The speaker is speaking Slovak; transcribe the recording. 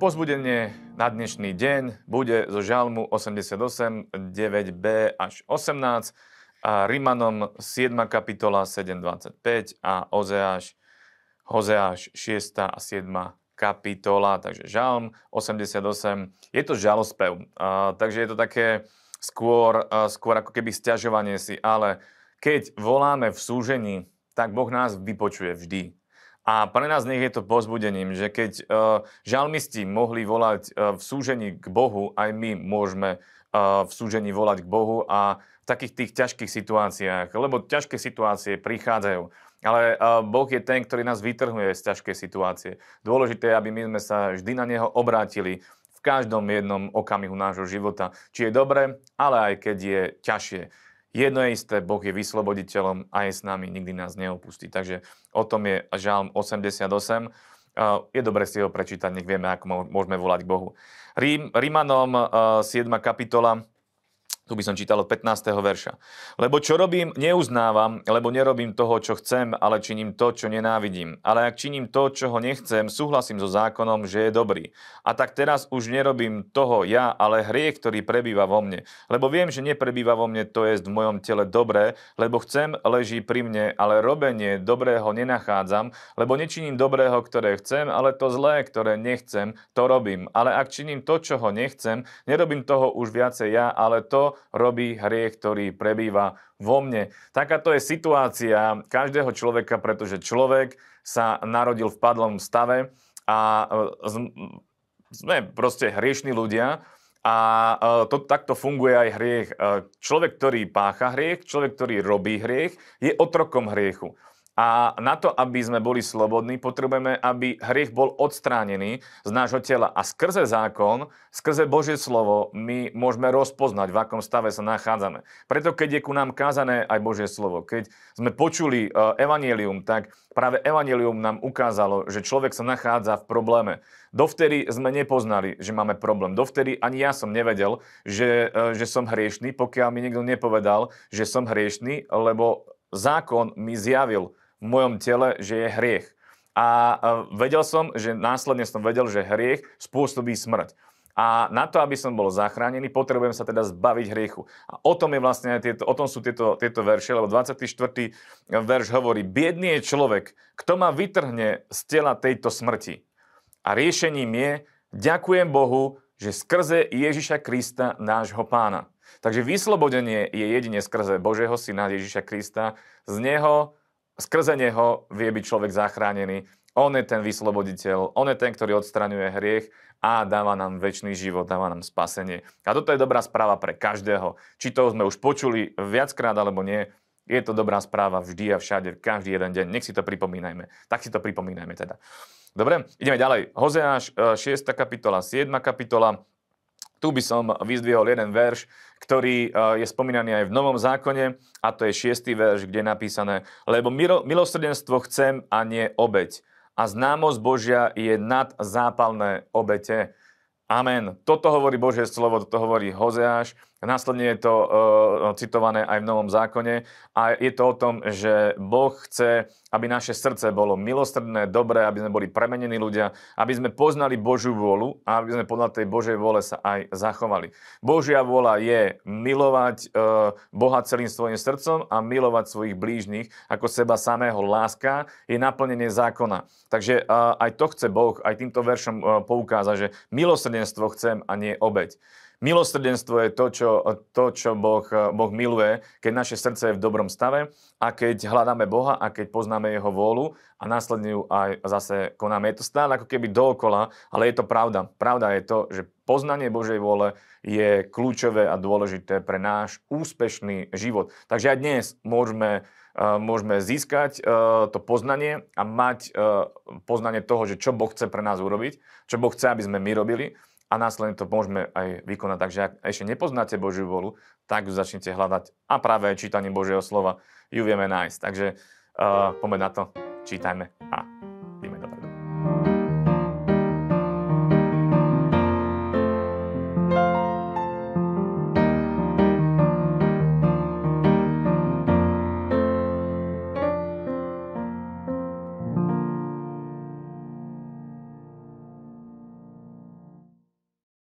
Pozbudenie na dnešný deň bude zo Žalmu 88, 9b až 18 a Rimanom 7. kapitola 7.25 a Ozeáš, Hozeáš 6. a 7. kapitola, takže Žalm 88. Je to žalospev, a, takže je to také skôr, a, skôr ako keby stiažovanie si, ale keď voláme v súžení, tak Boh nás vypočuje vždy. A pre nás nech je to pozbudením, že keď uh, žalmisti mohli volať uh, v súžení k Bohu, aj my môžeme uh, v súžení volať k Bohu a v takých tých ťažkých situáciách, lebo ťažké situácie prichádzajú. Ale Boh je ten, ktorý nás vytrhuje z ťažkej situácie. Dôležité je, aby my sme sa vždy na Neho obrátili v každom jednom okamihu nášho života. Či je dobre, ale aj keď je ťažšie. Jedno je isté, Boh je vysloboditeľom a je s nami, nikdy nás neopustí. Takže o tom je Žalm 88. Je dobre si ho prečítať, nech vieme, ako môžeme volať k Bohu. Rím, Rímanom 7. kapitola, tu by som čítal od 15. verša. Lebo čo robím, neuznávam, lebo nerobím toho, čo chcem, ale činím to, čo nenávidím. Ale ak činím to, čo nechcem, súhlasím so zákonom, že je dobrý. A tak teraz už nerobím toho ja, ale hriech, ktorý prebýva vo mne. Lebo viem, že neprebýva vo mne, to je v mojom tele dobré, lebo chcem, leží pri mne, ale robenie dobrého nenachádzam, lebo nečiním dobrého, ktoré chcem, ale to zlé, ktoré nechcem, to robím. Ale ak činím to, čo nechcem, nerobím toho už viacej ja, ale to, robí hriech, ktorý prebýva vo mne. Takáto je situácia každého človeka, pretože človek sa narodil v padlom stave a e, sme proste hriešní ľudia a e, to, takto funguje aj hriech. E, človek, ktorý pácha hriech, človek, ktorý robí hriech, je otrokom hriechu. A na to, aby sme boli slobodní, potrebujeme, aby hriech bol odstránený z nášho tela. A skrze zákon, skrze Božie slovo, my môžeme rozpoznať, v akom stave sa nachádzame. Preto, keď je ku nám kázané aj Božie slovo, keď sme počuli uh, evanelium, tak práve evanelium nám ukázalo, že človek sa nachádza v probléme. Dovtedy sme nepoznali, že máme problém. Dovtedy ani ja som nevedel, že, uh, že som hriešný, pokiaľ mi niekto nepovedal, že som hriešný, lebo zákon mi zjavil, v mojom tele, že je hriech. A vedel som, že následne som vedel, že hriech spôsobí smrť. A na to, aby som bol zachránený, potrebujem sa teda zbaviť hriechu. A o tom, je vlastne tieto, o tom sú tieto, tieto verše, lebo 24. verš hovorí, biedný je človek, kto ma vytrhne z tela tejto smrti. A riešením je, ďakujem Bohu, že skrze Ježiša Krista, nášho pána. Takže vyslobodenie je jedine skrze Božieho syna Ježiša Krista. Z Neho Skrze neho vie byť človek zachránený. On je ten vysloboditeľ, on je ten, ktorý odstraňuje hriech a dáva nám väčší život, dáva nám spasenie. A toto je dobrá správa pre každého. Či to sme už počuli viackrát alebo nie, je to dobrá správa vždy a všade, každý jeden deň. Nech si to pripomínajme. Tak si to pripomínajme teda. Dobre, ideme ďalej. Hozeáš 6. E, kapitola, 7. kapitola. Tu by som vyzdvihol jeden verš, ktorý eh, je spomínaný aj v Novom zákone a to je šiestý verš, kde je napísané Lebo milosrdenstvo chcem a nie obeď. A známosť Božia je nad zápalné obete. Amen. Toto hovorí Božie slovo, toto hovorí Hozeáš. Následne je to uh, citované aj v Novom zákone a je to o tom, že Boh chce, aby naše srdce bolo milostredné, dobré, aby sme boli premenení ľudia, aby sme poznali Božiu vôľu a aby sme podľa tej Božej vôle sa aj zachovali. Božia vôľa je milovať uh, Boha celým svojim srdcom a milovať svojich blížnych ako seba samého. Láska je naplnenie zákona. Takže uh, aj to chce Boh, aj týmto veršom uh, poukáza, že milosrdenstvo chcem a nie obeď. Milosrdenstvo je to, čo, to, čo boh, boh miluje, keď naše srdce je v dobrom stave a keď hľadáme Boha a keď poznáme Jeho vôľu a následne ju aj zase konáme. Je to stále ako keby dookola, ale je to pravda. Pravda je to, že poznanie Božej vôle je kľúčové a dôležité pre náš úspešný život. Takže aj dnes môžeme môžeme získať to poznanie a mať poznanie toho, že čo Boh chce pre nás urobiť, čo Boh chce, aby sme my robili a následne to môžeme aj vykonať. Takže ak ešte nepoznáte Božiu volu, tak ju začnite hľadať a práve aj čítaním Božieho slova ju vieme nájsť. Takže uh, poďme na to, čítajme a